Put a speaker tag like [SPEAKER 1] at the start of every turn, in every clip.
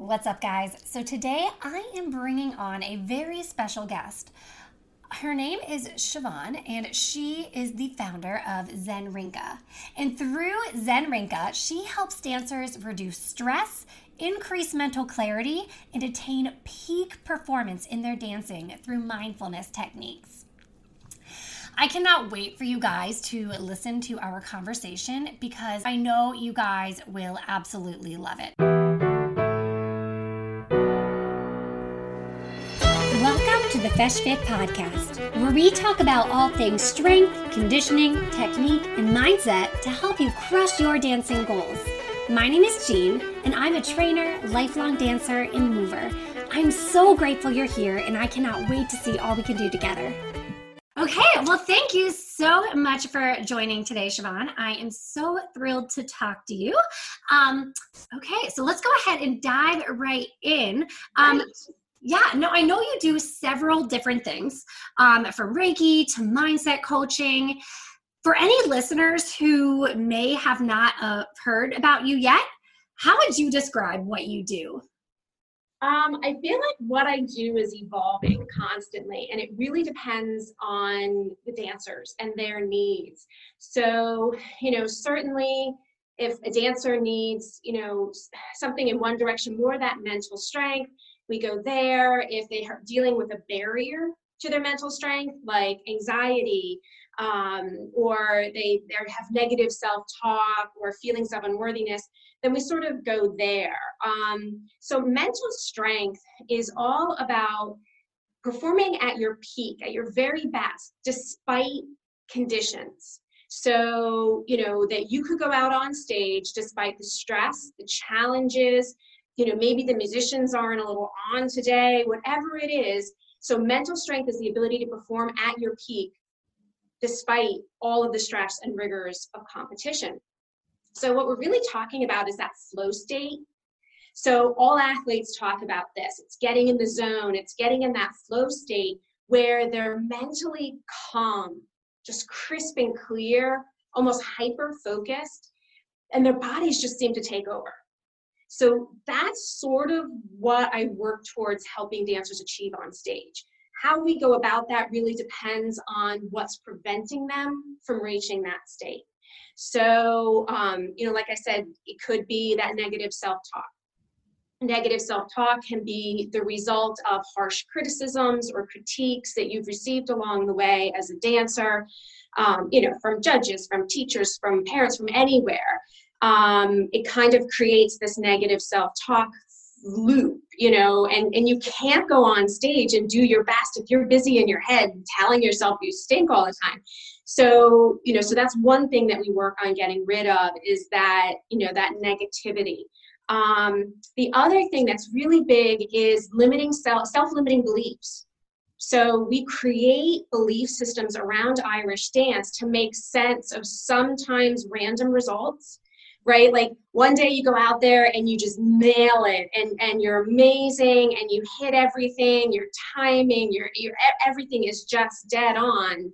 [SPEAKER 1] What's up, guys? So, today I am bringing on a very special guest. Her name is Siubhan, and she is the founder of Zen Rince. And through Zen Rince, she helps dancers reduce stress, increase mental clarity, and attain peak performance in their dancing through mindfulness techniques. I cannot wait for you guys to listen to our conversation because I know you guys will absolutely love it. The Feis Fit podcast, where we talk about all things strength, conditioning, technique, and mindset to help you crush your dancing goals. My name is Jean, and I'm a trainer, lifelong dancer, and mover. I'm so grateful you're here, and I cannot wait to see all we can do together. Okay, well, thank you so much for joining today, Siubhan. I am so thrilled to talk to you. Um, okay, so let's go ahead and dive right in. Um, yeah, no, I know you do several different things um, from Reiki to mindset coaching. For any listeners who may have not uh, heard about you yet, how would you describe what you do?
[SPEAKER 2] Um, I feel like what I do is evolving constantly, and it really depends on the dancers and their needs. So, you know, certainly if a dancer needs, you know, something in one direction, more that mental strength, we go there. If they are dealing with a barrier to their mental strength, like anxiety, um, or they, they have negative self-talk or feelings of unworthiness, then we sort of go there. Um, so mental strength is all about performing at your peak, at your very best, despite conditions. So, you know, that you could go out on stage despite the stress, the challenges, you know, maybe the musicians aren't a little on today, whatever it is. So, mental strength is the ability to perform at your peak despite all of the stress and rigors of competition. So, what we're really talking about is that flow state. So, all athletes talk about this it's getting in the zone, it's getting in that flow state where they're mentally calm, just crisp and clear, almost hyper focused, and their bodies just seem to take over. So, that's sort of what I work towards helping dancers achieve on stage. How we go about that really depends on what's preventing them from reaching that state. So, um, you know, like I said, it could be that negative self talk. Negative self talk can be the result of harsh criticisms or critiques that you've received along the way as a dancer, um, you know, from judges, from teachers, from parents, from anywhere. Um, it kind of creates this negative self talk loop you know and and you can't go on stage and do your best if you're busy in your head telling yourself you stink all the time. So you know so that's one thing that we work on getting rid of is that you know that negativity. Um, the other thing that's really big is limiting self self-limiting beliefs. So we create belief systems around irish dance to make sense of sometimes random results right? Like one day you go out there and you just nail it and and you're amazing and you hit everything your timing your your everything is just dead on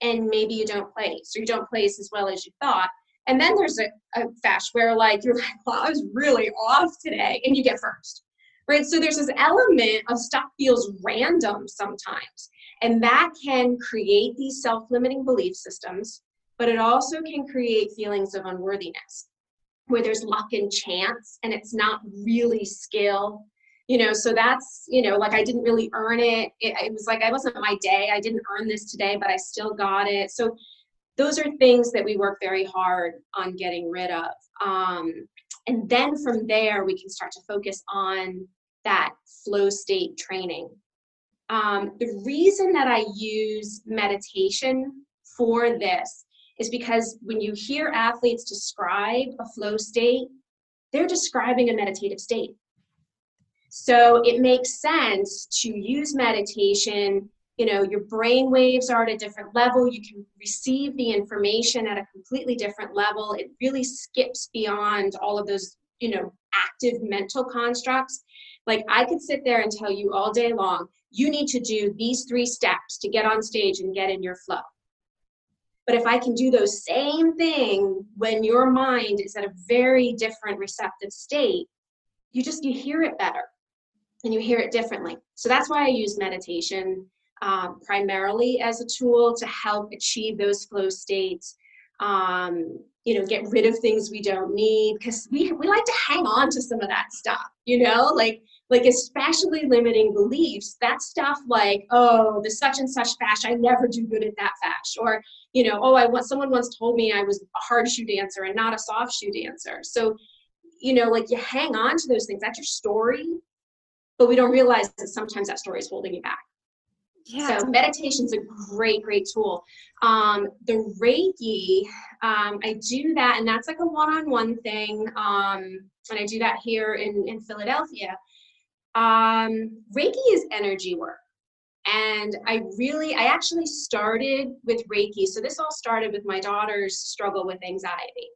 [SPEAKER 2] and maybe you don't place or you don't place as well as you thought. And then there's a, a feis where like you're like well i was really off today and you get first right? So there's this element of stuff feels random sometimes and that can create these self-limiting belief systems but it also can create feelings of unworthiness where there's luck and chance and it's not really skill you know so that's you know like i didn't really earn it. it it, was like i wasn't my day. I didn't earn this today but i still got it. So those are things that we work very hard on getting rid of. Um, and then from there we can start to focus on that flow state training. Um, the reason that i use meditation for this is because when you hear athletes describe a flow state, they're describing a meditative state. So it makes sense to use meditation. You know, your brain waves are at a different level. You can receive the information at a completely different level. It really skips beyond all of those, you know, active mental constructs. Like I could sit there and tell you all day long, you need to do these three steps to get on stage and get in your flow. But if I can do those same thing when your mind is at a very different receptive state, you just you hear it better and you hear it differently. So that's why i use meditation um, primarily as a tool to help achieve those flow states um, you know get rid of things we don't need because we, we like to hang on to some of that stuff you know? Like like especially limiting beliefs that stuff like oh the such and such feis i never do good at that feis or you know oh i want someone once told me i was a hard shoe dancer and not a soft shoe dancer so you know like you hang on to those things that's your story but we don't realize that sometimes that story is holding you back yeah. So meditation's a great, great tool. Um, the Reiki, um, I do that, and that's like a one-on-one thing. Um, and I do that here in, in Philadelphia. Um, Reiki is energy work. And I really, I actually started with Reiki. So this all started with my daughter's struggle with anxiety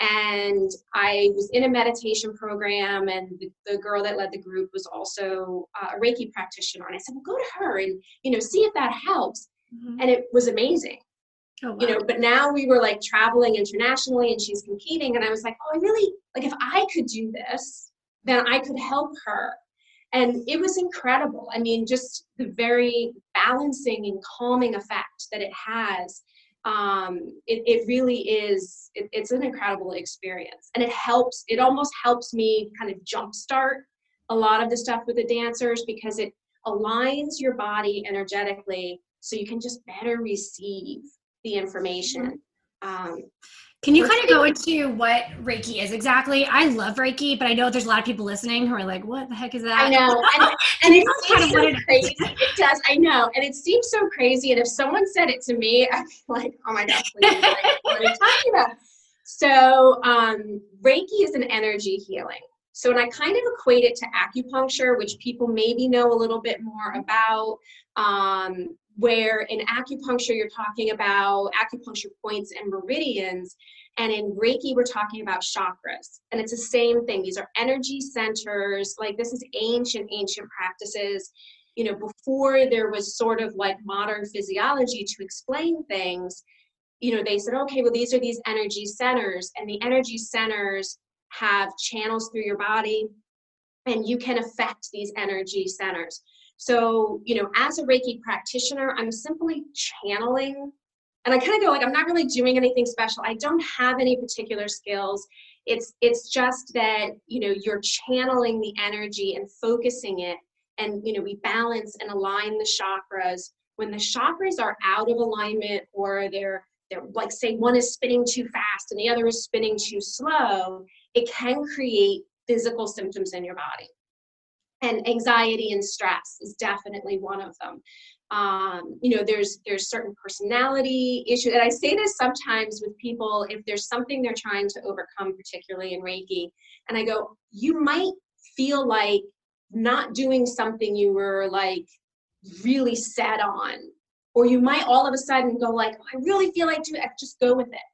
[SPEAKER 2] and I was in a meditation program, and the, the girl that led the group was also uh, a Reiki practitioner. And I said, "Well, go to her and you know see if that helps." Mm-hmm. And it was amazing. Oh, wow. You know, but now we were like traveling internationally, and she's competing, and I was like, "Oh, I really like if I could do this, then I could help her." And it was incredible. I mean, just the very balancing and calming effect that it has um, it, it really is it, it's an incredible experience. And it helps it almost helps me kind of jumpstart a lot of the stuff with the dancers because it aligns your body energetically so you can just better receive the information. Um,
[SPEAKER 1] can you kind of go into what Reiki is exactly? I love Reiki, but I know there's a lot of people listening who are like, "What the heck is that?"
[SPEAKER 2] I know, and, and it kind of so it crazy. It does, I know, and it seems so crazy. And if someone said it to me, I'd be like, "Oh my god, like, what are you talking about?" So, um, Reiki is an energy healing. So, and I kind of equate it to acupuncture, which people maybe know a little bit more about. Um, where in acupuncture you're talking about acupuncture points and meridians and in reiki we're talking about chakras. And it's the same thing. These are energy centers. Like this is ancient ancient practices. You know before there was sort of like modern physiology to explain things you know they said okay well these are these energy centers and the energy centers have channels through your body and you can affect these energy centers so, you know, as a Reiki practitioner, I'm simply channeling. And I kind of go like I'm not really doing anything special. I don't have any particular skills. It's it's just that, you know, you're channeling the energy and focusing it and you know, we balance and align the chakras. When the chakras are out of alignment or they're they're like say one is spinning too fast and the other is spinning too slow, it can create physical symptoms in your body and anxiety and stress is definitely one of them. Um, you know there's there's certain personality issues and i say this sometimes with people if there's something they're trying to overcome particularly in reiki and i go you might feel like not doing something you were like really set on or you might all of a sudden go like oh, i really feel like to just go with it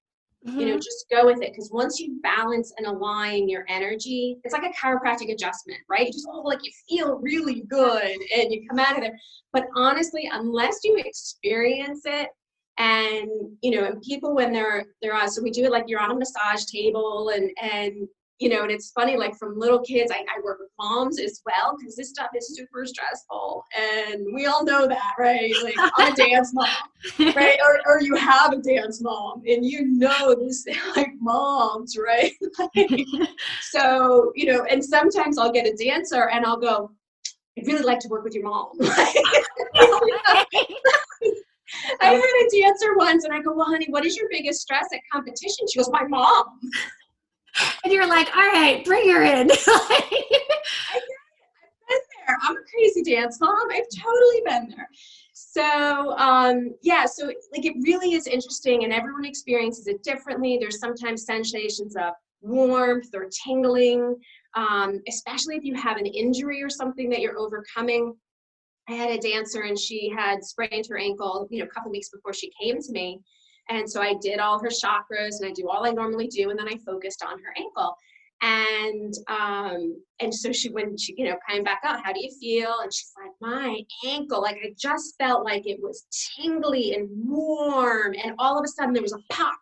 [SPEAKER 2] Mm-hmm. You know, mm-hmm. just go with it because once you balance and align your energy, it's like a chiropractic adjustment, right? You just oh, like you feel really good and you come out of there. But honestly, unless you experience it, and you know, and people when they're they're on, so we do it like you're on a massage table and and you know, and it's funny, like from little kids, I, I work with moms as well because this stuff is super stressful. And we all know that, right? Like, I'm a dance mom, right? Or, or you have a dance mom and you know this, like moms, right? so, you know, and sometimes I'll get a dancer and I'll go, I'd really like to work with your mom. I had a dancer once and I go, Well, honey, what is your biggest stress at competition? She goes, My mom
[SPEAKER 1] and you're like, all right, bring her in. I've
[SPEAKER 2] been there. I'm a crazy dance mom. I've totally been there. So um, yeah, so like it really is interesting, and everyone experiences it differently. There's sometimes sensations of warmth or tingling, um, especially if you have an injury or something that you're overcoming. I had a dancer and she had sprained her ankle, you know, a couple weeks before she came to me. And so I did all her chakras and I do all I normally do, and then I focused on her ankle. And um, and so she when she, you know, came back out, how do you feel? And she's like, my ankle, like I just felt like it was tingly and warm, and all of a sudden there was a pop.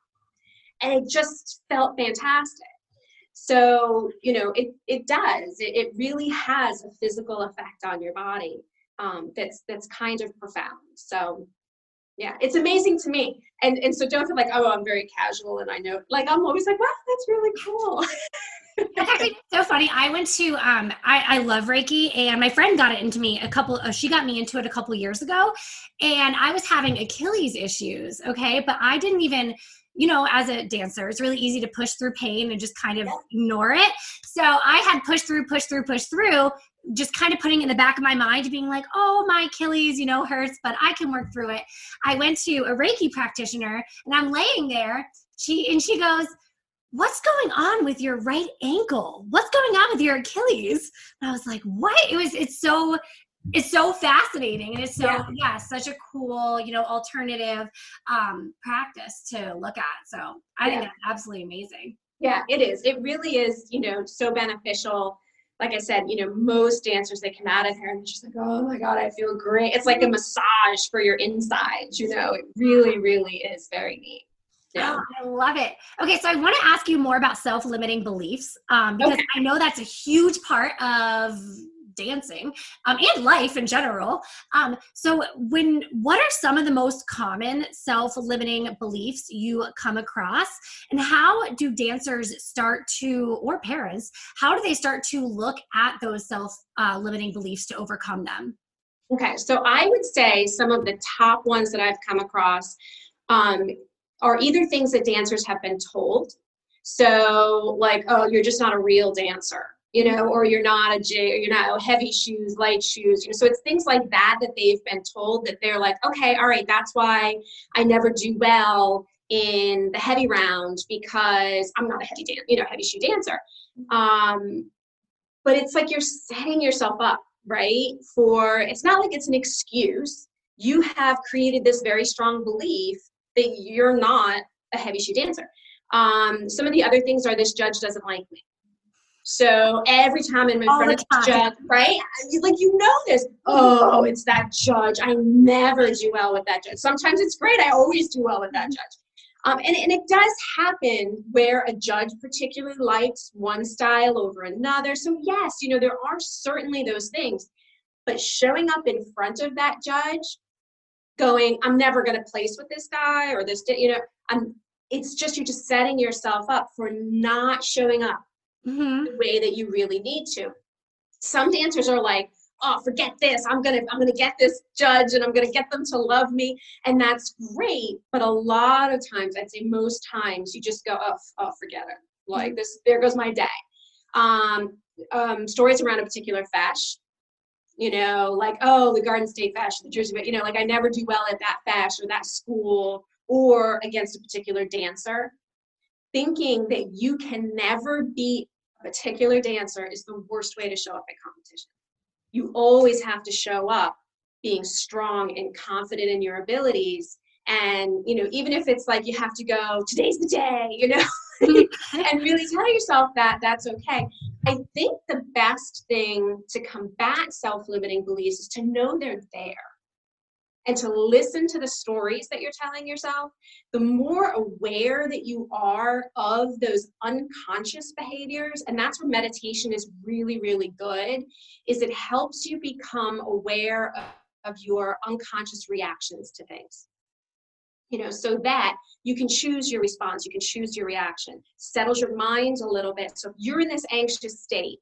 [SPEAKER 2] And it just felt fantastic. So, you know, it, it does. It, it really has a physical effect on your body um, that's that's kind of profound. So yeah, it's amazing to me. And and so don't feel like, oh, I'm very casual and I know like I'm always like, wow, that's really cool.
[SPEAKER 1] So funny. I went to um I, I love Reiki and my friend got it into me a couple uh, she got me into it a couple years ago and I was having Achilles issues, okay? But I didn't even you know, as a dancer, it's really easy to push through pain and just kind of ignore it. So I had pushed through, push through, push through, just kind of putting in the back of my mind, being like, oh, my Achilles, you know, hurts, but I can work through it. I went to a Reiki practitioner and I'm laying there. She and she goes, what's going on with your right ankle? What's going on with your Achilles? And I was like, what? It was, it's so, it's so fascinating. And it's so, yeah, yeah such a cool, you know, alternative um, practice to look at. So I yeah. think that's absolutely amazing.
[SPEAKER 2] Yeah, it is. It really is, you know, so beneficial. Like I said, you know, most dancers they come out of here and they're just like, oh my God, I feel great. It's like a massage for your insides, you know, it really, really is very neat.
[SPEAKER 1] Yeah. Oh, I love it. Okay, so I want to ask you more about self-limiting beliefs um, because okay. I know that's a huge part of dancing um, and life in general. Um, so, when what are some of the most common self-limiting beliefs you come across, and how do dancers start to, or parents, how do they start to look at those self-limiting uh, beliefs to overcome them?
[SPEAKER 2] Okay, so I would say some of the top ones that I've come across um, are either things that dancers have been told. So, like, oh, you're just not a real dancer, you know, or you're not a J, or you're not oh, heavy shoes, light shoes. You know, so it's things like that that they've been told that they're like, okay, all right, that's why I never do well in the heavy round because I'm not a heavy dance, you know, heavy shoe dancer. Um, but it's like you're setting yourself up, right? For it's not like it's an excuse. You have created this very strong belief that you're not a heavy shoe dancer. Um, some of the other things are this judge doesn't like me. So every time I'm in All front of the judge, right? Like you know this. Oh, it's that judge. I never do well with that judge. Sometimes it's great. I always do well with that judge. Um, and, and it does happen where a judge particularly likes one style over another. So yes, you know, there are certainly those things. But showing up in front of that judge going, I'm never going to place with this guy or this, you know, I'm, it's just you're just setting yourself up for not showing up mm-hmm. the way that you really need to. Some dancers are like, oh, forget this. I'm gonna, I'm gonna get this judge and I'm gonna get them to love me, and that's great. But a lot of times, I'd say most times, you just go, oh, oh forget it. Like this, there goes my day. Um, um, stories around a particular feis you know, like, oh, the Garden State Fashion, the Jersey, but you know, like I never do well at that feis or that school or against a particular dancer. Thinking that you can never a particular dancer is the worst way to show up at competition. You always have to show up being strong and confident in your abilities. And, you know, even if it's like you have to go, today's the day, you know, and really tell yourself that that's okay. I think the best thing to combat self limiting beliefs is to know they're there and to listen to the stories that you're telling yourself. The more aware that you are of those unconscious behaviors, and that's where meditation is really, really good, is it helps you become aware of, of your unconscious reactions to things you know, so that you can choose your response, you can choose your reaction, settles your mind a little bit. So if you're in this anxious state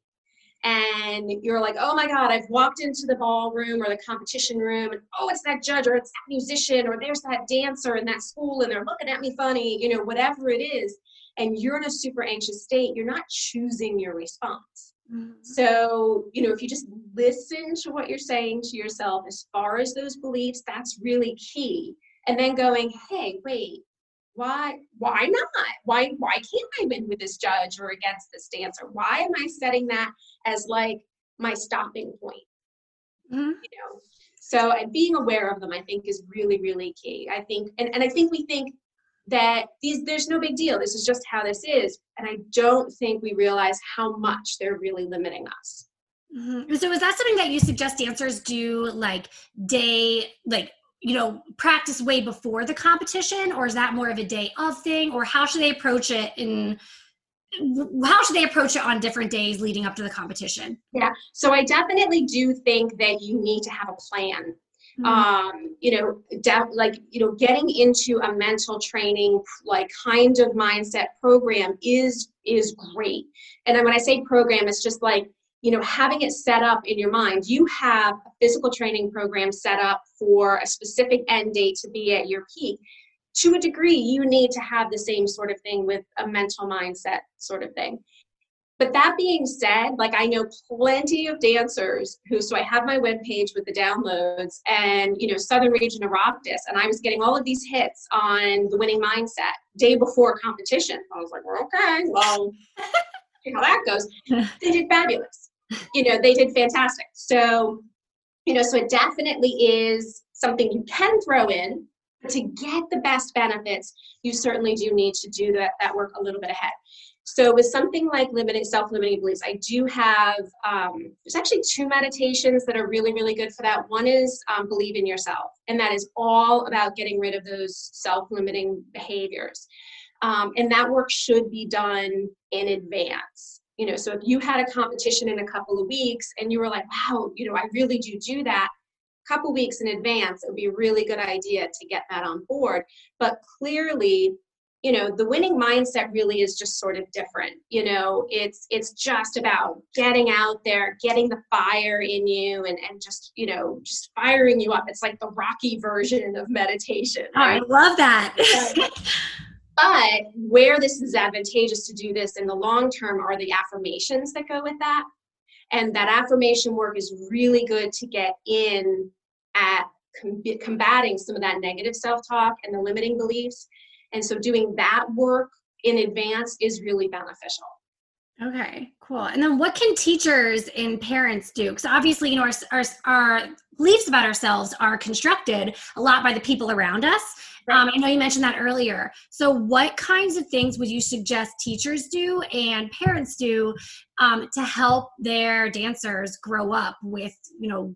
[SPEAKER 2] and you're like, oh my God, I've walked into the ballroom or the competition room, and oh, it's that judge or it's that musician or there's that dancer in that school and they're looking at me funny, you know, whatever it is, and you're in a super anxious state, you're not choosing your response. Mm-hmm. So, you know, if you just listen to what you're saying to yourself as far as those beliefs, that's really key and then going, hey, wait, why why not? Why why can't I win with this judge or against this dancer? Why am I setting that as like my stopping point? Mm-hmm. You know. So and being aware of them, I think, is really, really key. I think, and, and I think we think that these there's no big deal. This is just how this is. And I don't think we realize how much they're really limiting us.
[SPEAKER 1] Mm-hmm. So is that something that you suggest dancers do like day like you know practice way before the competition or is that more of a day of thing or how should they approach it in how should they approach it on different days leading up to the competition?
[SPEAKER 2] Yeah, so I definitely do think that you need to have a plan. Mm-hmm. Um, you know, de- like you know, getting into a mental training like kind of mindset program is is great. And then when I say program, it's just like you know having it set up in your mind. You have a physical training program set up for a specific end date to be at your peak. To a degree you need to have the same sort of thing with a mental mindset sort of thing. But that being said like i know plenty of dancers who so i have my web page with the downloads and you know southern region Oireachtas and i was getting all of these hits on the winning mindset day before competition. I was like well, okay well see how that goes. They did fabulous you know they did fantastic so you know so it definitely is something you can throw in to get the best benefits, you certainly do need to do that, that work a little bit ahead. So with something like limiting self-limiting beliefs, I do have um, there's actually two meditations that are really really good for that. One is um, believe in yourself, and that is all about getting rid of those self-limiting behaviors. Um, and that work should be done in advance. You know, so if you had a competition in a couple of weeks and you were like, wow, you know, I really do do that, a couple weeks in advance, it would be a really good idea to get that on board. But clearly, you know the winning mindset really is just sort of different you know it's it's just about getting out there getting the fire in you and and just you know just firing you up it's like the rocky version of meditation
[SPEAKER 1] right? oh, i love that
[SPEAKER 2] but where this is advantageous to do this in the long term are the affirmations that go with that. And that affirmation work is really good to get in at com- combating some of that negative self-talk and the limiting beliefs. And so doing that work in advance is really beneficial.
[SPEAKER 1] Okay cool. And then what can teachers and parents do? Because obviously you know our, our, our beliefs about ourselves are constructed a lot by the people around us um, I know you mentioned that earlier. So, what kinds of things would you suggest teachers do and parents do um, to help their dancers grow up with, you know,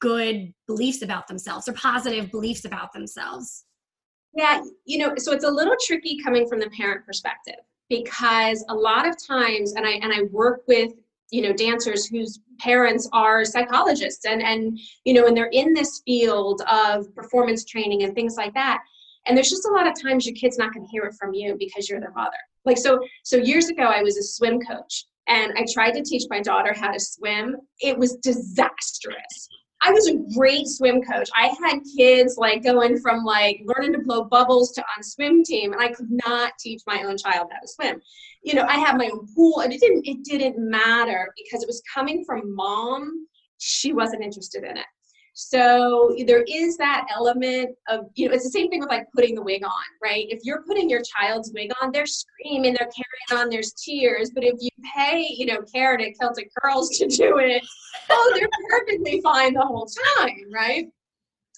[SPEAKER 1] good beliefs about themselves or positive beliefs about themselves?
[SPEAKER 2] Yeah, you know, so it's a little tricky coming from the parent perspective because a lot of times and I and I work with you know dancers whose parents are psychologists and and you know and they're in this field of performance training and things like that and there's just a lot of times your kid's not going to hear it from you because you're their mother like so so years ago i was a swim coach and i tried to teach my daughter how to swim it was disastrous I was a great swim coach. I had kids like going from like learning to blow bubbles to on swim team, and I could not teach my own child how to swim. You know, I had my own pool, and it didn't it didn't matter because it was coming from mom. She wasn't interested in it. So there is that element of, you know, it's the same thing with like putting the wig on, right? If you're putting your child's wig on, they're screaming, they're carrying on, there's tears. But if you pay, you know, Karen at Celtic Curls to do it, oh, they're perfectly fine the whole time, right?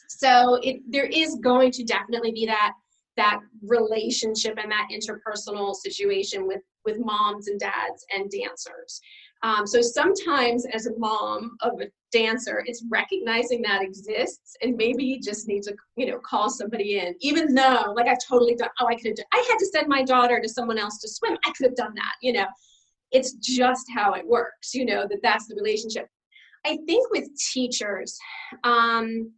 [SPEAKER 2] So it there is going to definitely be that that relationship and that interpersonal situation with with moms and dads and dancers. Um, so sometimes as a mom of a dancer, it's recognizing that exists and maybe you just need to, you know, call somebody in, even though like I've totally done, oh, I could have done, I had to send my daughter to someone else to swim. I could have done that, you know, it's just how it works, you know, that that's the relationship. I think with teachers, um,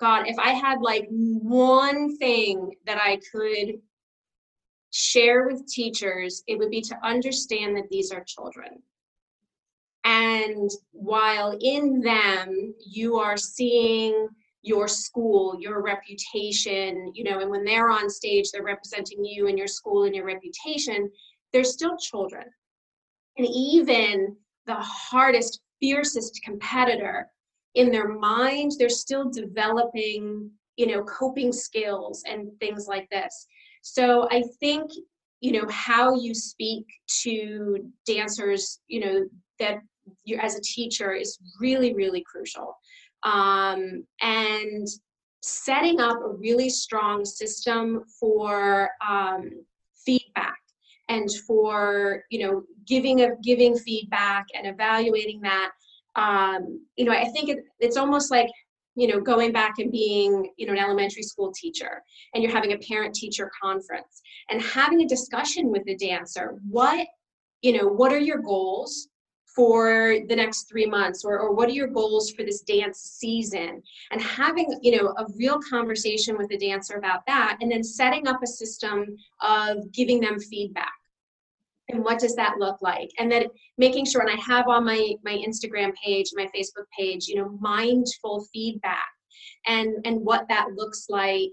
[SPEAKER 2] God, if I had like one thing that I could share with teachers, it would be to understand that these are children and while in them, you are seeing your school, your reputation, you know, and when they're on stage, they're representing you and your school and your reputation, they're still children. And even the hardest, fiercest competitor, in their mind, they're still developing, you know, coping skills and things like this. So I think, you know, how you speak to dancers, you know, that you as a teacher is really really crucial um, and setting up a really strong system for um, feedback and for you know giving a giving feedback and evaluating that um, you know i think it, it's almost like you know going back and being you know an elementary school teacher and you're having a parent teacher conference and having a discussion with the dancer what you know, what are your goals? For the next three months or, or what are your goals for this dance season? And having you know a real conversation with the dancer about that and then setting up a system of giving them feedback. And what does that look like? And then making sure and i have on my my instagram page my facebook page you know mindful feedback and and what that looks like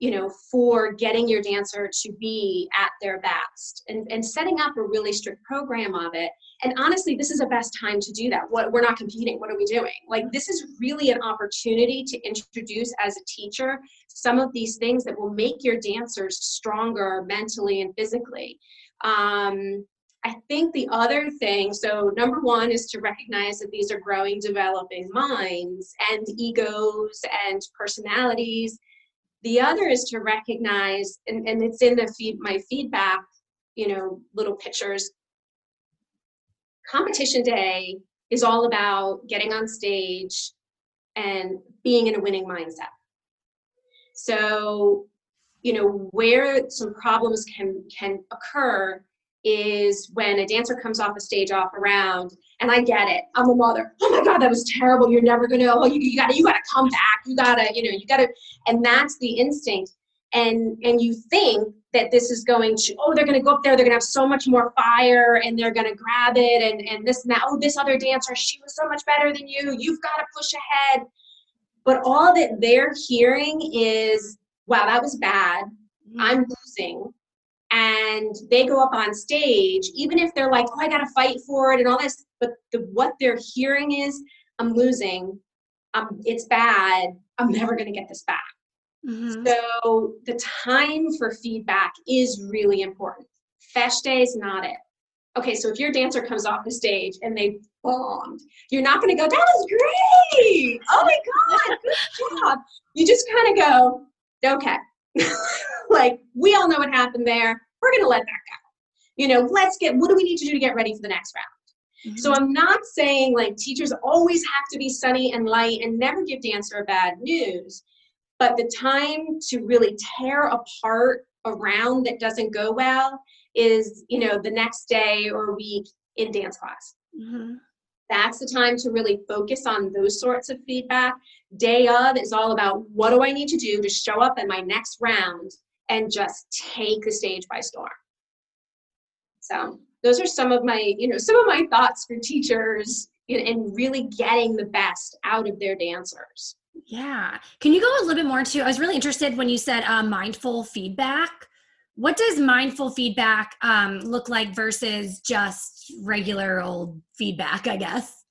[SPEAKER 2] you know for getting your dancer to be at their best and, and setting up a really strict program of it. And honestly this is the best time to do that. What we're not competing. What are we doing? Like this is really an opportunity to introduce as a teacher some of these things that will make your dancers stronger mentally and physically. Um, I think the other thing, so number one is to recognize that these are growing, developing minds and egos and personalities the other is to recognize, and, and it's in the feed, my feedback, you know, little pictures. Competition day is all about getting on stage and being in a winning mindset. So, you know, where some problems can can occur is when a dancer comes off a stage off around and I get it. I'm a mother. Oh my God, that was terrible. You're never gonna. Oh, you, you gotta, you gotta come back. You gotta, you know, you gotta. And that's the instinct. And and you think that this is going to. Oh, they're gonna go up there. They're gonna have so much more fire, and they're gonna grab it, and and this and that. Oh, this other dancer, she was so much better than you. You've got to push ahead. But all that they're hearing is, wow, that was bad. Mm-hmm. I'm losing and they go up on stage, even if they're like, oh, I got to fight for it and all this, but the, what they're hearing is, I'm losing, um, it's bad, I'm never going to get this back. Mm-hmm. So the time for feedback is really important. Feis day is not it. Okay, so if your dancer comes off the stage and they bombed, you're not going to go, that was great. Oh my God, good job. You just kind of go, okay. like, we all know what happened there. We're going to let that go. You know, let's get, what do we need to do to get ready for the next round? Mm-hmm. So I'm not saying like teachers always have to be sunny and light and never give dancer bad news, but the time to really tear apart a round that doesn't go well is, you know, the next day or week in dance class. Mm-hmm. That's the time to really focus on those sorts of feedback. Day of is all about what do I need to do to show up in my next round and just take the stage by storm. So those are some of my, you know, some of my thoughts for teachers in, really getting the best out of their dancers.
[SPEAKER 1] Yeah. Can you go a little bit more into? I was really interested when you said uh, mindful feedback. What does mindful feedback um, look like versus just regular old feedback? I guess.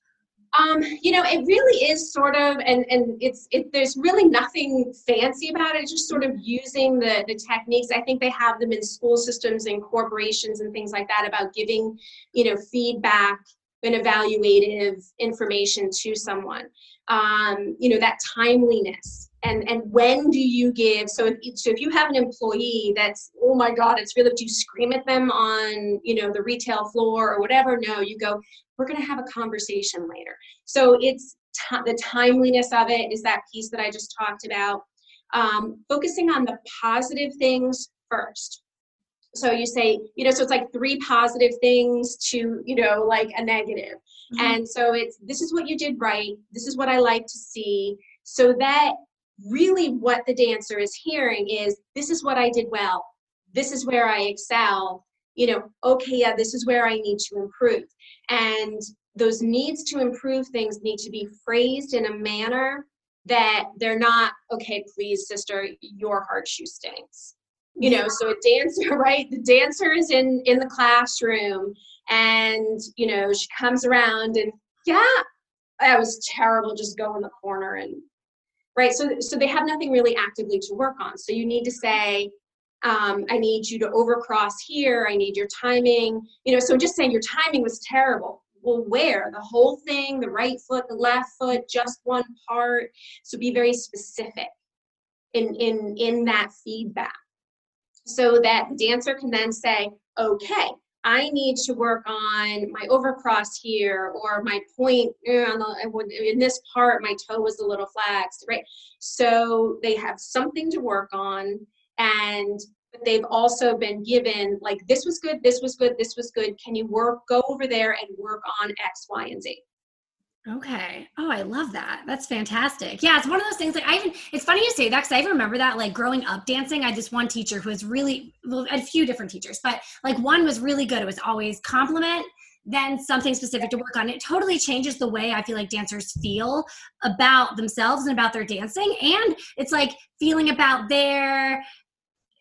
[SPEAKER 2] Um, you know, it really is sort of, and and it's it. There's really nothing fancy about it. It's just sort of using the the techniques. I think they have them in school systems and corporations and things like that about giving, you know, feedback and evaluative information to someone. Um, you know, that timeliness. And and when do you give so if so if you have an employee that's oh my god it's really do you scream at them on you know the retail floor or whatever? No you go we're going to have a conversation later. So it's t- the timeliness of it is that piece that i just talked about. Um, focusing on the positive things first so you say you know so it's like three positive things to you know like a negative. Mm-hmm. and so it's this is what you did right this is what i like to see so that really what the dancer is hearing is this is what I did well. This is where I excel. You know, okay, yeah, this is where I need to improve. And those needs to improve things need to be phrased in a manner that they're not, okay, please, sister, your hard shoe stinks. You know, so a dancer, right? The dancer is in in the classroom and you know, she comes around and yeah, that was terrible, just go in the corner and right? So, so they have nothing really actively to work on. So you need to say, um, I need you to overcross here. I need your timing. You know, so just saying your timing was terrible. Well, where? The whole thing, the right foot, the left foot, just one part. So be very specific in in in that feedback. So that the dancer can then say, okay, I need to work on my overcross here or my point eh, on the, eh, in this part, my toe was a little flexed, right? So they have something to work on and they've also been given like this was good this was good this was good can you work go over there and work on x y and z
[SPEAKER 1] Okay. Oh, I love that. That's fantastic. Yeah, it's one of those things. Like I even, it's funny you say that because I even remember that. Like growing up dancing, I just one teacher who was really, well, a few different teachers, but like one was really good. It was always compliment, then something specific to work on. It totally changes the way I feel like dancers feel about themselves and about their dancing, and it's like feeling about their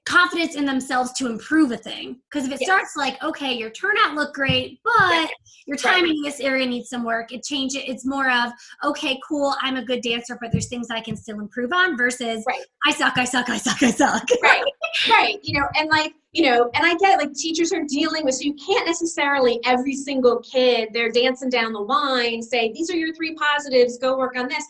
[SPEAKER 1] confidence in themselves to improve a thing. Because if it yes. starts like, okay, your turnout looked great, but your timing right. in this area needs some work, it changes. It's more of, okay, cool, I'm a good dancer, but there's things I can still improve on versus right. I suck, I suck, I suck, I suck.
[SPEAKER 2] Right, right. You know, and like, you know, and I get like teachers are dealing with, so you can't necessarily every single kid, they're dancing down the line, say, these are your three positives, go work on this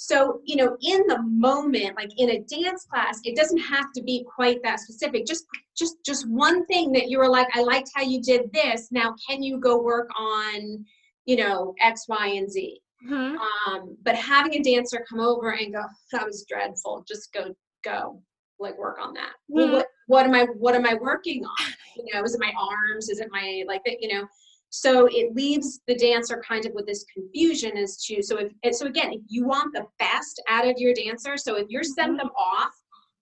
[SPEAKER 2] so, you know, in the moment, like in a dance class, it doesn't have to be quite that specific. Just just just one thing that you were like, I liked how you did this. Now can you go work on, you know, X, Y, and Z? Mm-hmm. Um, but having a dancer come over and go, that was dreadful. Just go, go, like work on that. Mm-hmm. Well, what what am I what am I working on? You know, is it my arms? Is it my like that? You know, so it leaves the dancer kind of with this confusion as to so if so again, if you want the best out of your dancer, so if you're sending mm-hmm. them off,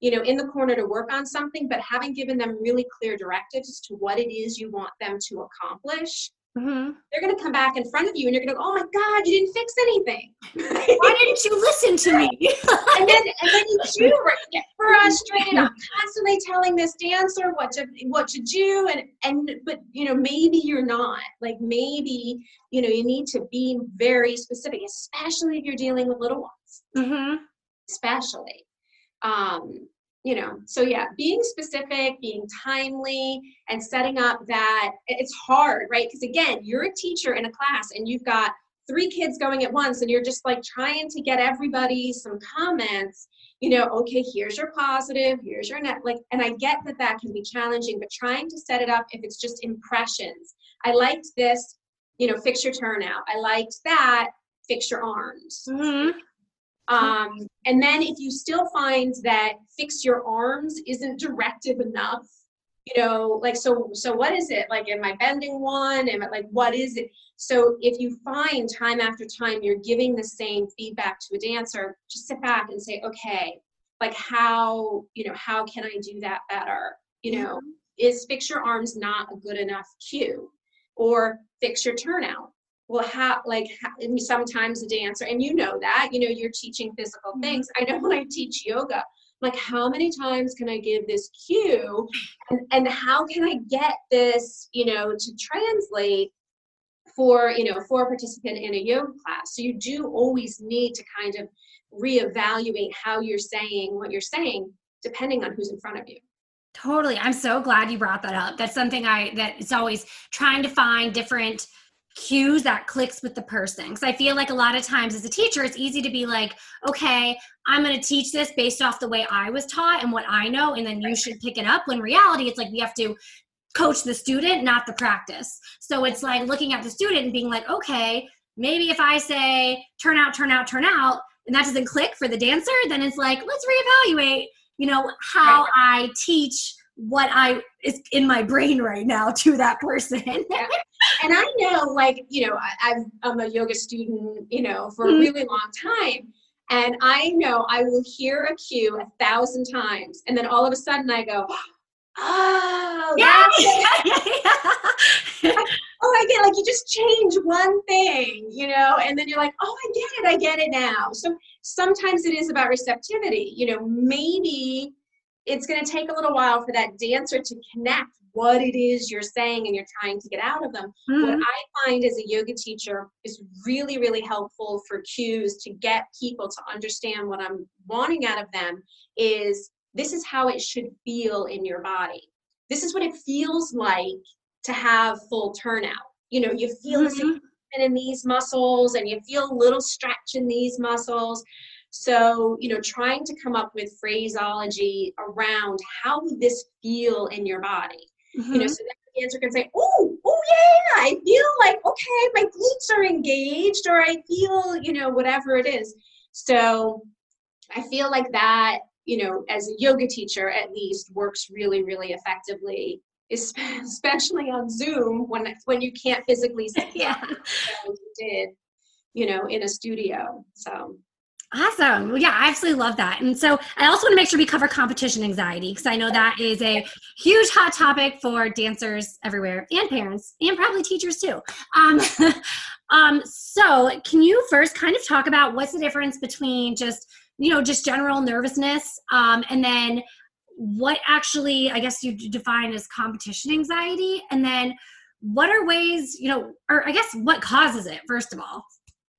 [SPEAKER 2] you know, in the corner to work on something, but having given them really clear directives as to what it is you want them to accomplish, Mm-hmm. They're going to come back in front of you and you're going to go, oh my God, you didn't fix anything.
[SPEAKER 1] Why didn't you listen to me?
[SPEAKER 2] and, then, and then you do get frustrated. I'm constantly telling this dancer what to, what to do. And, and, but, you know, maybe you're not. Like maybe, you know, you need to be very specific, especially if you're dealing with little ones. Mm-hmm. Especially. Um, you know so yeah being specific being timely and setting up that it's hard right because again you're a teacher in a class and you've got three kids going at once and you're just like trying to get everybody some comments you know okay here's your positive here's your net like and i get that that can be challenging but trying to set it up if it's just impressions. I liked this you know fix your turnout. I liked that fix your arms. Mm-hmm. Um, and then if you still find that fix your arms isn't directive enough, you know, like so so what is it? Like am I bending one? Am I like what is it? So if you find time after time you're giving the same feedback to a dancer, just sit back and say, okay, like how, you know, how can I do that better? You know, is fix your arms not a good enough cue? Or fix your turnout well how like how, sometimes a dancer and you know that you know you're teaching physical mm-hmm. things i know when i teach yoga like how many times can i give this cue? And, and how can i get this you know to translate for you know for a participant in a yoga class? So you do always need to kind of reevaluate how you're saying what you're saying depending on who's in front of you.
[SPEAKER 1] Totally. I'm so glad you brought that up. That's something i that it's always trying to find different cues that clicks with the person. Because i feel like a lot of times as a teacher it's easy to be like okay i'm going to teach this based off the way i was taught and what i know and then you should pick it up. When reality it's like we have to coach the student not the practice. So it's like looking at the student and being like okay maybe if i say turn out turn out turn out and that doesn't click for the dancer then it's like let's reevaluate you know how right. i teach what I is in my brain right now to that person. yeah.
[SPEAKER 2] And I know, like, you know, I, am a yoga student, you know, for mm-hmm. a really long time. And I know I will hear a cue a thousand times. And then all of a sudden I go, oh, yeah. oh, I get like you just change one thing, you know, and then you're like, oh, I get it, I get it now. So sometimes it is about receptivity. You know, maybe it's going to take a little while for that dancer to connect what it is you're saying and you're trying to get out of them. Mm-hmm. What I find as a yoga teacher is really, really helpful for cues to get people to understand what I'm wanting out of them is this is how it should feel in your body. This is what it feels like to have full turnout. You know, you feel mm-hmm. this in these muscles and you feel a little stretch in these muscles so, you know, trying to come up with phraseology around how would this feel in your body? Mm-hmm. You know, mm-hmm. so that the dancer can say, oh, oh yeah, I feel like, okay, my glutes are engaged, or I feel, you know, whatever it is. So I feel like that you know, as a yoga teacher at least, works really, really effectively, especially on Zoom when when you can't physically see
[SPEAKER 1] yeah.
[SPEAKER 2] you did, you know, in a studio. So
[SPEAKER 1] Awesome. Well, yeah, I absolutely love that. And so I also want to make sure we cover competition anxiety because I know that is a huge hot topic for dancers everywhere and parents and probably teachers too. Um, um, so can you first kind of talk about what's the difference between just, you know, just general nervousness um, and then what actually, I guess you define as competition anxiety and then what are ways, you know, or I guess what causes it, first of all?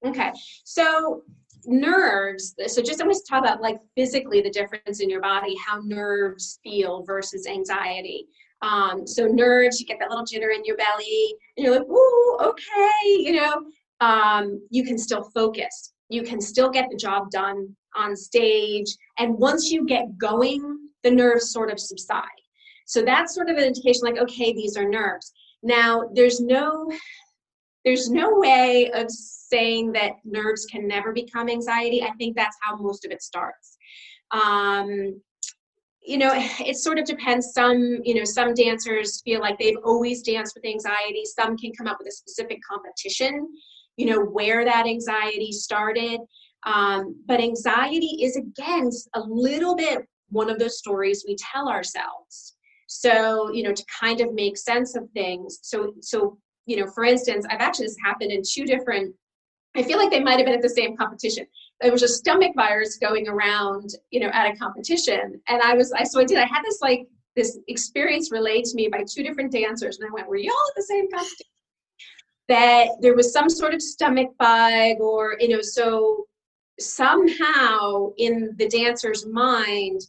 [SPEAKER 2] Okay. So nerves so just i'm to talk about like physically the difference in your body how nerves feel versus anxiety. Um, so nerves you get that little jitter in your belly and you're like woo okay you know? Um, you can still focus. You can still get the job done on stage and once you get going the nerves sort of subside. So that's sort of an indication like okay these are nerves. Now there's no there's no way of saying that nerves can never become anxiety. I think that's how most of it starts. Um, you know, it sort of depends. Some, you know, some dancers feel like they've always danced with anxiety. Some can come up with a specific competition, you know, where that anxiety started. Um, but anxiety is, again, a little bit one of those stories we tell ourselves. So, you know, to kind of make sense of things. So, so you know, for instance, I've actually this happened in two different. I feel like they might have been at the same competition. There was a stomach virus going around, you know, at a competition, and I was, I so I did. I had this like this experience relayed to me by two different dancers, and I went, "Were y'all at the same competition?" That there was some sort of stomach bug, or you know, so somehow in the dancer's mind,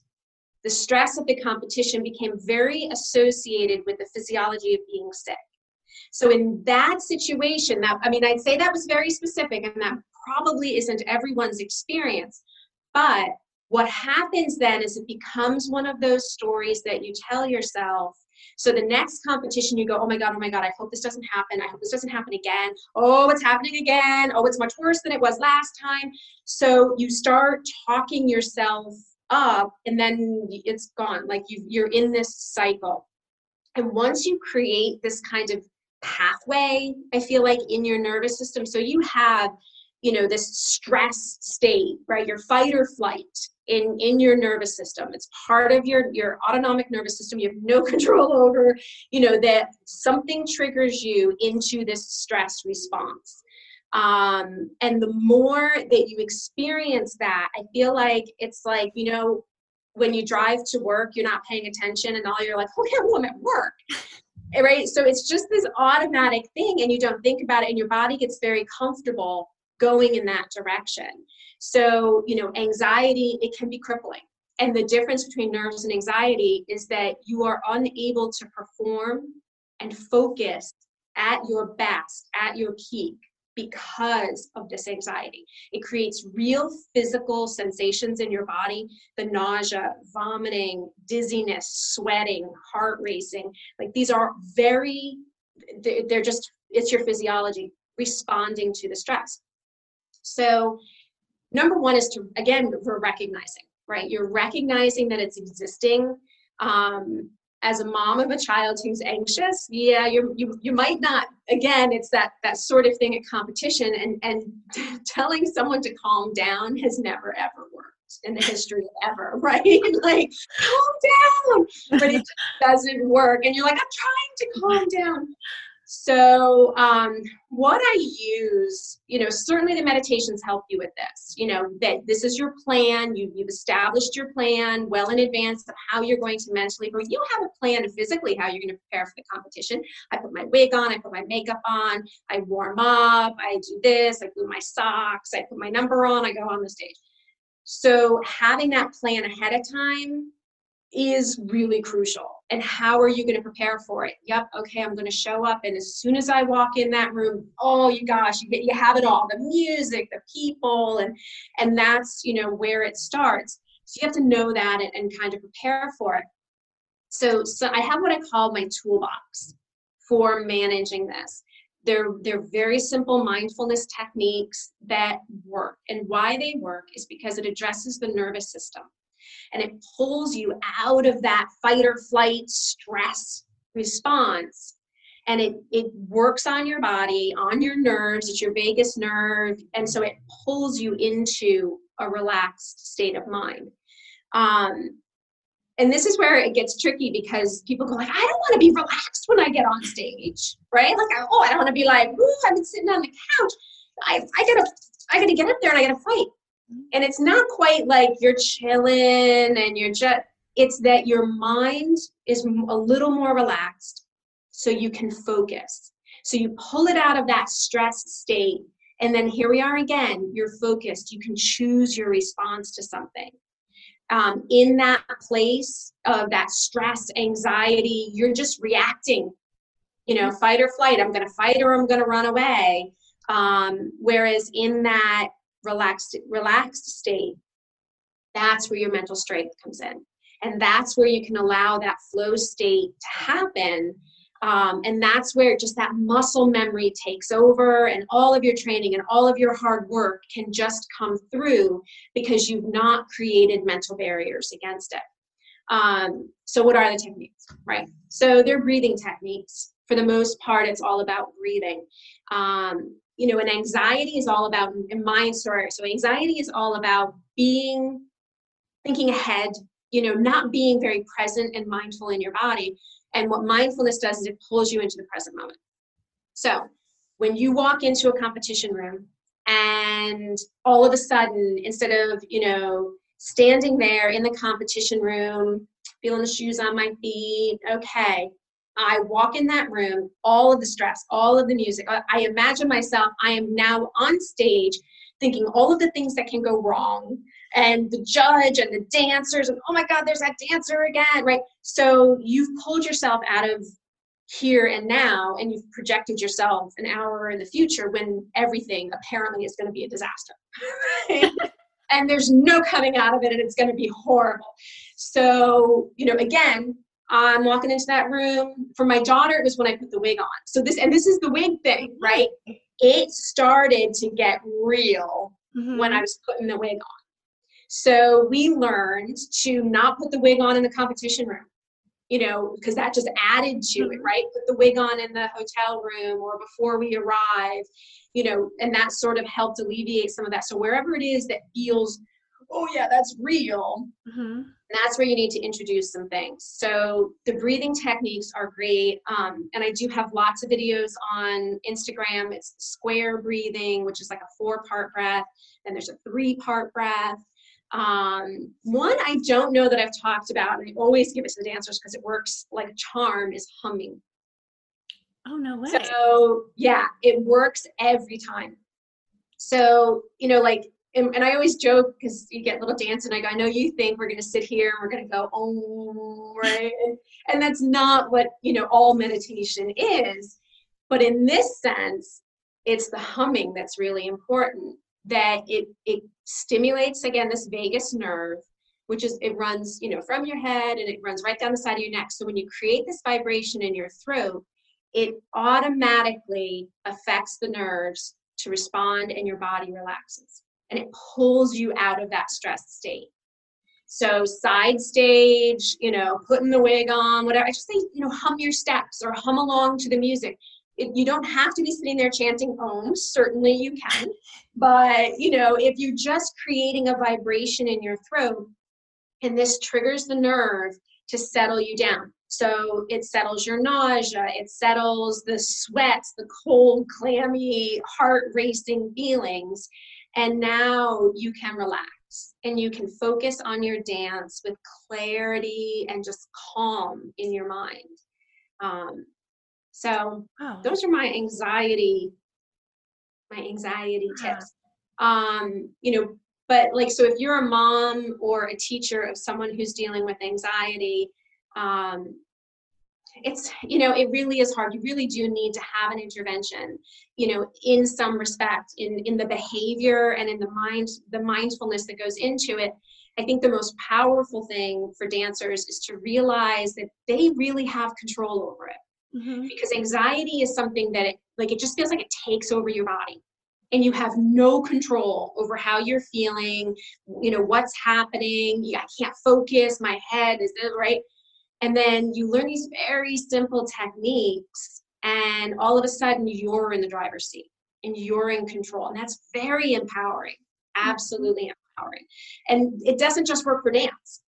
[SPEAKER 2] the stress of the competition became very associated with the physiology of being sick. So in that situation, that I mean, I'd say that was very specific, and that probably isn't everyone's experience. But what happens then is it becomes one of those stories that you tell yourself. So the next competition, you go, oh my God, oh my God, I hope this doesn't happen. I hope this doesn't happen again. Oh, it's happening again. Oh, it's much worse than it was last time. So you start talking yourself up and then it's gone. Like you, you're in this cycle. And once you create this kind of pathway i feel like in your nervous system. So you have you know this stress state right? Your fight or flight in in your nervous system. It's part of your your autonomic nervous system. You have no control over you know that something triggers you into this stress response. Um and the more that you experience that i feel like it's like you know when you drive to work you're not paying attention and all you're like okay well i'm at work Eh, right? So it's just this automatic thing and you don't think about it and your body gets very comfortable going in that direction. So you know anxiety it can be crippling. And the difference between nerves and anxiety is that you are unable to perform and focus at your best at your peak because of this anxiety. It creates real physical sensations in your body the nausea, vomiting, dizziness, sweating, heart racing. Like these are very, they're just, it's your physiology responding to the stress. So, number one is to, again, we're recognizing, right? You're recognizing that it's existing. Um, as a mom of a child who's anxious yeah you you you might not again it's that that sort of thing at competition and and telling someone to calm down has never ever worked in the history of ever right? Like calm down! But it doesn't work and you're like i'm trying to calm down so, um, what I use, you know, certainly the meditations help you with this. You know, that this is your plan, you, you've established your plan well in advance of how you're going to mentally, but you have a plan of physically how you're going to prepare for the competition. I put my wig on, I put my makeup on, I warm up, I do this, I glue my socks, I put my number on, I go on the stage. So, having that plan ahead of time is really crucial. And how are you going to prepare for it? Yep, okay, I'm going to show up, and as soon as I walk in that room, oh, you gosh, you get you have it all—the music, the people, and and that's you know where it starts. So you have to know that and, and kind of prepare for it. So so I have what I call my toolbox for managing this. They're, they're very simple mindfulness techniques that work. And why they work is because it addresses the nervous system. And it pulls you out of that fight or flight stress response. And it it works on your body on your nerves it's your vagus nerve and so it pulls you into a relaxed state of mind. Um, and this is where it gets tricky because people go like i don't want to be relaxed when i get on stage right? Like oh i don't want to be like ooh i've been sitting on the couch. I, I gotta i gotta get up there and i gotta fight and it's not quite like you're chilling and you're just it's that your mind is a little more relaxed so you can focus so you pull it out of that stress state and then here we are again you're focused you can choose your response to something um, in that place of that stress, anxiety, you're just reacting. You know, fight or flight. I'm going to fight or I'm going to run away. Um, whereas in that relaxed, relaxed state, that's where your mental strength comes in, and that's where you can allow that flow state to happen um, and that's where just that muscle memory takes over, and all of your training and all of your hard work can just come through because you've not created mental barriers against it. Um, so, what are the techniques, right? So, they're breathing techniques. For the most part, it's all about breathing. Um, you know, and anxiety is all about, in my story, so anxiety is all about being, thinking ahead, you know, not being very present and mindful in your body and what mindfulness does is it pulls you into the present moment. So when you walk into a competition room and all of a sudden, instead of, you know, standing there in the competition room, feeling the shoes on my feet, okay, I walk in that room, all of the stress, all of the music. I imagine myself, I am now on stage thinking all of the things that can go wrong and the judge and the dancers and oh my god there's that dancer again right? So you've pulled yourself out of here and now and you've projected yourself an hour in the future when everything apparently is going to be a disaster. And there's no coming out of it and it's going to be horrible. So you know again i'm walking into that room for my daughter it was when i put the wig on so this and this is the wig thing right it started to get real mm-hmm. when i was putting the wig on so we learned to not put the wig on in the competition room, you know, because that just added to it, mm-hmm. right? Put the wig on in the hotel room or before we arrive, you know, and that sort of helped alleviate some of that. So wherever it is that feels, oh yeah, that's real, mm-hmm. that's where you need to introduce some things. So the breathing techniques are great. Um, and I do have lots of videos on Instagram. It's square breathing, which is like a four part breath. Then there's a three part breath. Um, one I don't know that I've talked about, and I always give it to the dancers because it works like a charm, is humming.
[SPEAKER 1] Oh, no way.
[SPEAKER 2] So, yeah, it works every time. So, you know, like, and, and I always joke because you get little dance, and I go, I know you think we're going to sit here and we're going to go, oh, right? and, and that's not what, you know, all meditation is. But in this sense, it's the humming that's really important that it it stimulates again this vagus nerve which is it runs you know from your head and it runs right down the side of your neck so when you create this vibration in your throat it automatically affects the nerves to respond and your body relaxes and it pulls you out of that stress state. So side stage you know putting the wig on whatever i just say you know hum your steps or hum along to the music. It, you don't have to be sitting there chanting ohms certainly you can but you know if you're just creating a vibration in your throat and this triggers the nerve to settle you down. So it settles your nausea it settles the sweats the cold clammy heart racing feelings and now you can relax and you can focus on your dance with clarity and just calm in your mind um, so wow. those are my anxiety, my anxiety tips. Um, you know, but like so if you're a mom or a teacher of someone who's dealing with anxiety, um, it's you know it really is hard. You really do need to have an intervention you know in some respect in in the behavior and in the mind the mindfulness that goes into it. I think the most powerful thing for dancers is to realize that they really have control over it. Mm-hmm. because anxiety is something that it like it just feels like it takes over your body. And you have no control over how you're feeling, you know, what's happening, I can't focus, my head is right. And then you learn these very simple techniques, and all of a sudden you're in the driver's seat and you're in control. And that's very empowering, mm-hmm. absolutely empowering. And it doesn't just work for dance,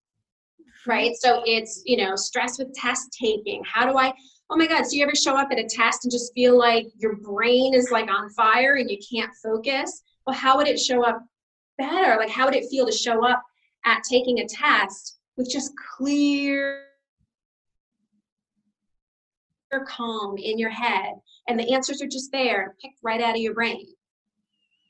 [SPEAKER 2] right? So it's, you know, stress with test taking. How do I oh my god so you ever show up at a test and just feel like your brain is like on fire and you can't focus well how would it show up better like how would it feel to show up at taking a test with just clear calm in your head and the answers are just there picked right out of your brain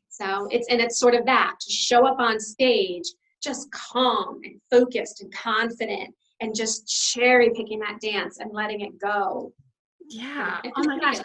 [SPEAKER 2] so it's and it's sort of that to show up on stage just calm and focused and confident and just cherry picking that dance and letting it go.
[SPEAKER 1] Yeah. Oh my gosh.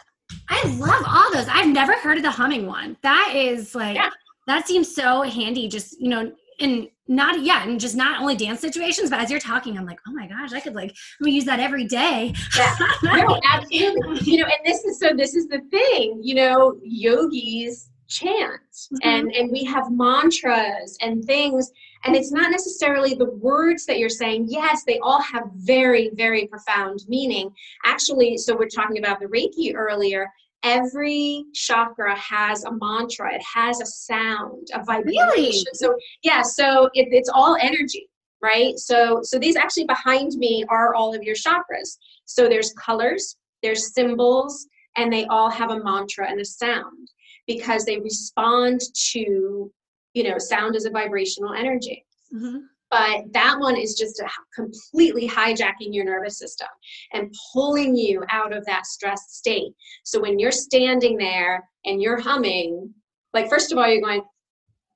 [SPEAKER 1] I love all those. I've never heard of the humming one. That is like yeah. that seems so handy. Just you know, and not yeah, and just not only dance situations, but as you're talking, I'm like, oh my gosh, I could like we use that every day.
[SPEAKER 2] Yeah, no, absolutely. you know, and this is so. This is the thing. You know, yogis chant, mm-hmm. and and we have mantras and things and it's not necessarily the words that you're saying. Yes, they all have very, very profound meaning. Actually, so we're talking about the Reiki earlier. Every chakra has a mantra, it has a sound, a vibration. Really? So, yeah, so it, it's all energy right so so these actually behind me are all of your chakras so there's colors there's symbols and they all have a mantra and a sound because they respond to you know, sound is a vibrational energy. Mm-hmm. But that one is just completely hijacking your nervous system and pulling you out of that stressed state. So when you're standing there and you're humming, like, first of all, you're going,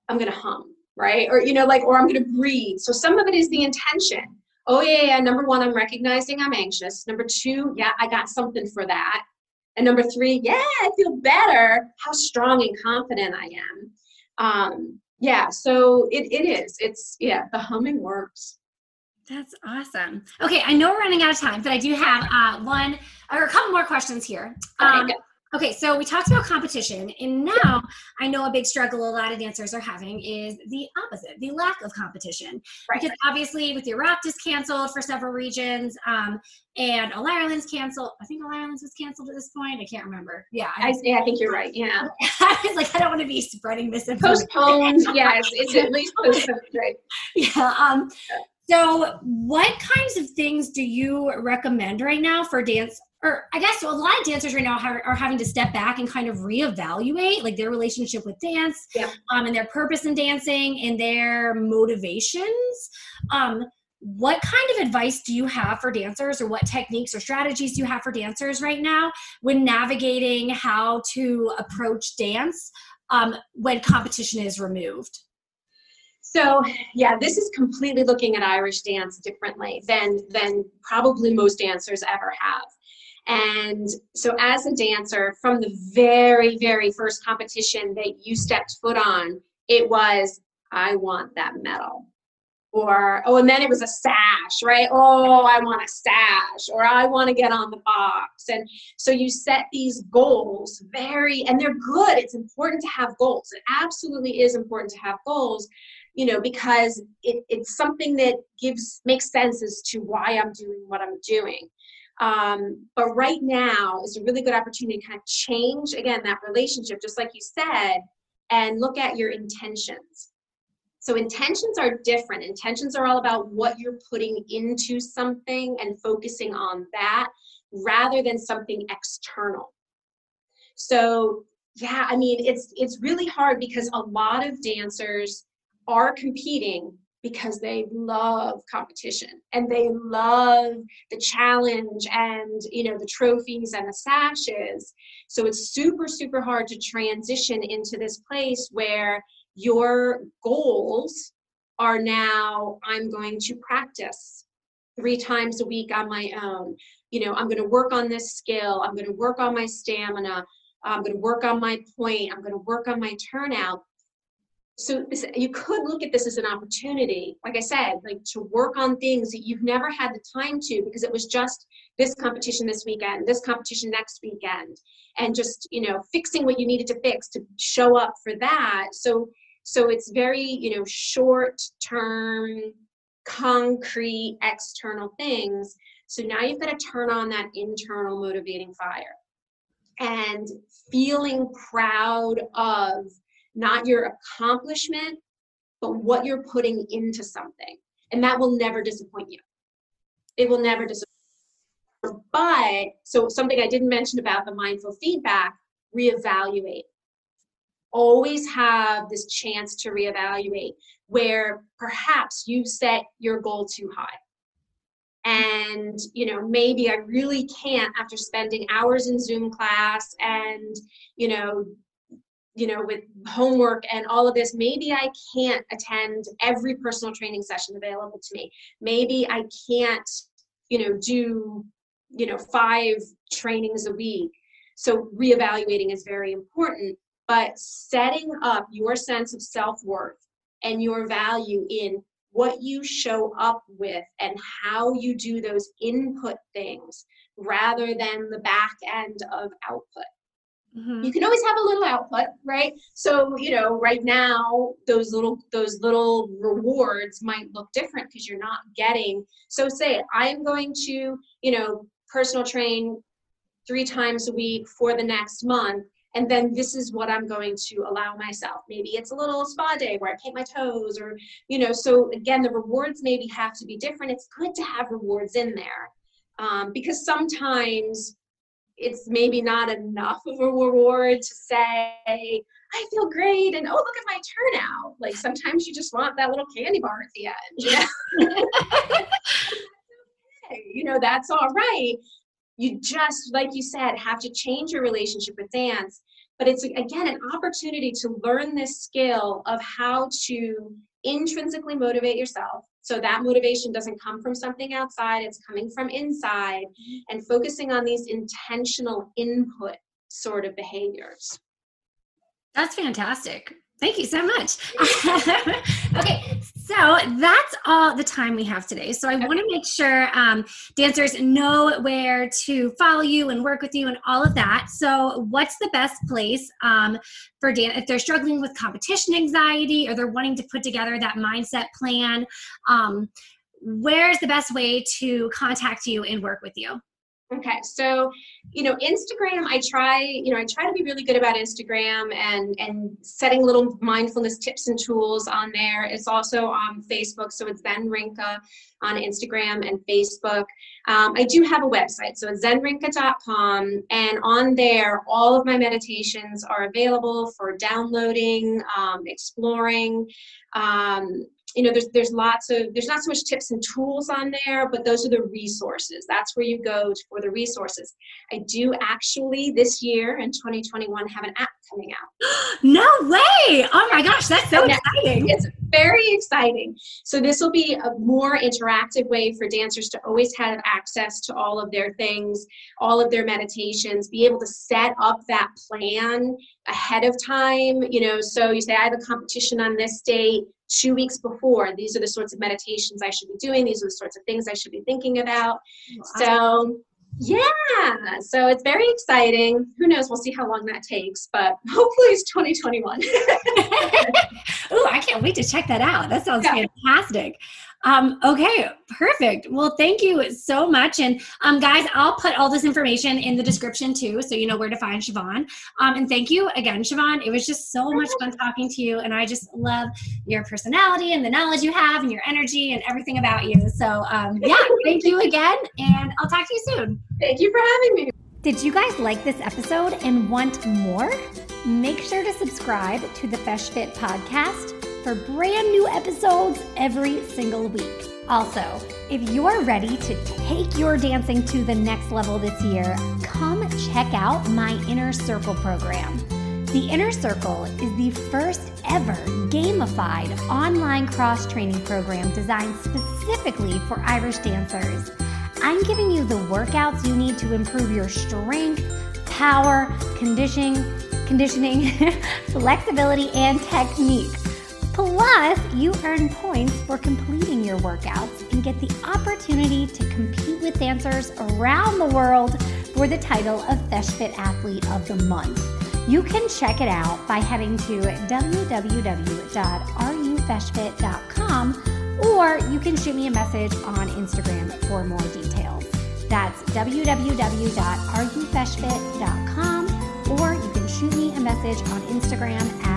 [SPEAKER 2] I'm going to hum, right? Or, you know, like, or I'm going to breathe. So some of it is the intention. Oh, yeah, yeah. Number one, I'm recognizing I'm anxious. Number two, yeah, I got something for that. And number three, yeah, I feel better. How strong and confident I am. Um, yeah so it, it is. It's yeah the humming works.
[SPEAKER 1] That's awesome. Okay i know we're running out of time but i do have uh, one or a couple more questions here. Um, okay, Okay, so we talked about competition, and now I know a big struggle a lot of dancers are having is the opposite, the lack of competition. Right. Because obviously, with the Oireachtas canceled for several regions, um, and All Ireland's canceled. I think All Ireland's was canceled at this point. I can't remember. Yeah,
[SPEAKER 2] I, yeah, I think you're right. Yeah,
[SPEAKER 1] I was like, I don't want to be spreading this information.
[SPEAKER 2] Postponed. yes, it's at least postponed. Right.
[SPEAKER 1] Yeah. Um, so, what kinds of things do you recommend right now for dance or I guess so a lot of dancers right now are, are, having to step back and kind of reevaluate like their relationship with dance yeah. um, and their purpose in dancing and their motivations. Um, what kind of advice do you have for dancers or what techniques or strategies do you have for dancers right now when navigating how to approach dance um, when competition is removed?
[SPEAKER 2] So yeah, this is completely looking at Irish dance differently than than probably most dancers ever have. And so, as a dancer, from the very, very first competition that you stepped foot on, it was, I want that medal. Or, oh, and then it was a sash, right? Oh, I want a sash, or I want to get on the box. And so you set these goals very, and they're good. It's important to have goals. It absolutely is important to have goals, you know, because it, it's something that gives, makes sense as to why I'm doing what I'm doing. Um, but right now is a really good opportunity to kind of change again that relationship, just like you said, and look at your intentions. So intentions are different. Intentions are all about what you're putting into something and focusing on that rather than something external. So yeah, I mean it's it's really hard because a lot of dancers are competing because they love competition and they love the challenge and you know the trophies and the sashes. So it's super super hard to transition into this place where your goals are now i'm going to practice three times a week on my own. You know i'm going to work on this skill. I'm going to work on my stamina. I'm going to work on my point. I'm going to work on my turnout so this, you could look at this as an opportunity like i said like to work on things that you've never had the time to because it was just this competition this weekend this competition next weekend and just you know fixing what you needed to fix to show up for that. So so it's very you know short term concrete external things. So now you've got to turn on that internal motivating fire and feeling proud of not your accomplishment, but what you're putting into something. And that will never disappoint you. It will never disappoint. You. But so something I didn't mention about the mindful feedback, reevaluate. Always have this chance to reevaluate where perhaps you set your goal too high and you know maybe i really can't after spending hours in zoom class and you know you know with homework and all of this maybe i can't attend every personal training session available to me maybe i can't you know do you know five trainings a week so reevaluating is very important but setting up your sense of self-worth and your value in what you show up with and how you do those input things rather than the back end of output. Mm-hmm. You can always have a little output, right? So, you know, right now those little those little rewards might look different because you're not getting. So say I'm going to, you know, personal train 3 times a week for the next month and then this is what i'm going to allow myself maybe it's a little spa day where i paint my toes or you know so again the rewards maybe have to be different it's good to have rewards in there um, because sometimes it's maybe not enough of a reward to say i feel great and oh look at my turnout. Like sometimes you just want that little candy bar at the end you know, you know that's all right. You just like you said have to change your relationship with dance. But it's again an opportunity to learn this skill of how to intrinsically motivate yourself. So that motivation doesn't come from something outside it's coming from inside mm-hmm. and focusing on these intentional input sort of behaviors.
[SPEAKER 1] That's fantastic Thank you so much. okay, so that's all the time we have today. So I okay. want to make sure um, dancers know where to follow you and work with you and all of that. So, what's the best place um, for dan- if they're struggling with competition anxiety or they're wanting to put together that mindset plan? Um, where's the best way to contact you and work with you?
[SPEAKER 2] Okay, so you know, Instagram, I try, you know, I try to be really good about Instagram and and setting little mindfulness tips and tools on there. It's also on Facebook, so it's Zen Rince on Instagram and Facebook. Um, I do have a website, so it's zenrince.com, and on there, all of my meditations are available for downloading, um, exploring. Um, you know there's there's lots of there's not so much tips and tools on there but those are the resources. That's where you go for the resources. I do actually this year in 2021 have an app coming out.
[SPEAKER 1] No way! Oh my gosh that's so exciting.
[SPEAKER 2] it's very exciting. So this will be a more interactive way for dancers to always have access to all of their things all of their meditations be able to set up that plan ahead of time you know. So you say i have a competition on this date two weeks before these are the sorts of meditations i should be doing these are the sorts of things i should be thinking about. Wow. so yeah so it's very exciting. Who knows? We'll see how long that takes but hopefully it's 2021
[SPEAKER 1] oh i can't wait to check that out. That sounds yeah. fantastic um, okay, perfect. Well, thank you so much. And um, guys, I'll put all this information in the description too, so you know where to find Siubhan. Um, and thank you again, Siubhan. It was just so much fun talking to you. And I just love your personality and the knowledge you have and your energy and everything about you. So, um, yeah, thank you again. And I'll talk to you soon.
[SPEAKER 2] Thank you for having me.
[SPEAKER 1] Did you guys like this episode and want more? Make sure to subscribe to the Feis Fit podcast for brand new episodes every single week. Also, if you're ready to take your dancing to the next level this year, come check out my Inner Circle program. The Inner Circle is the first ever gamified online cross training program designed specifically for Irish dancers. I'm giving you the workouts you need to improve your strength, power, conditioning, conditioning, flexibility, and technique Plus, you earn points for completing your workouts and get the opportunity to compete with dancers around the world for the title of FeisFit Athlete of the Month. You can check it out by heading to www.areyoufeisfit.com or you can shoot me a message on Instagram for more details. That's www.areyoufeisfit.com or you can shoot me a message on Instagram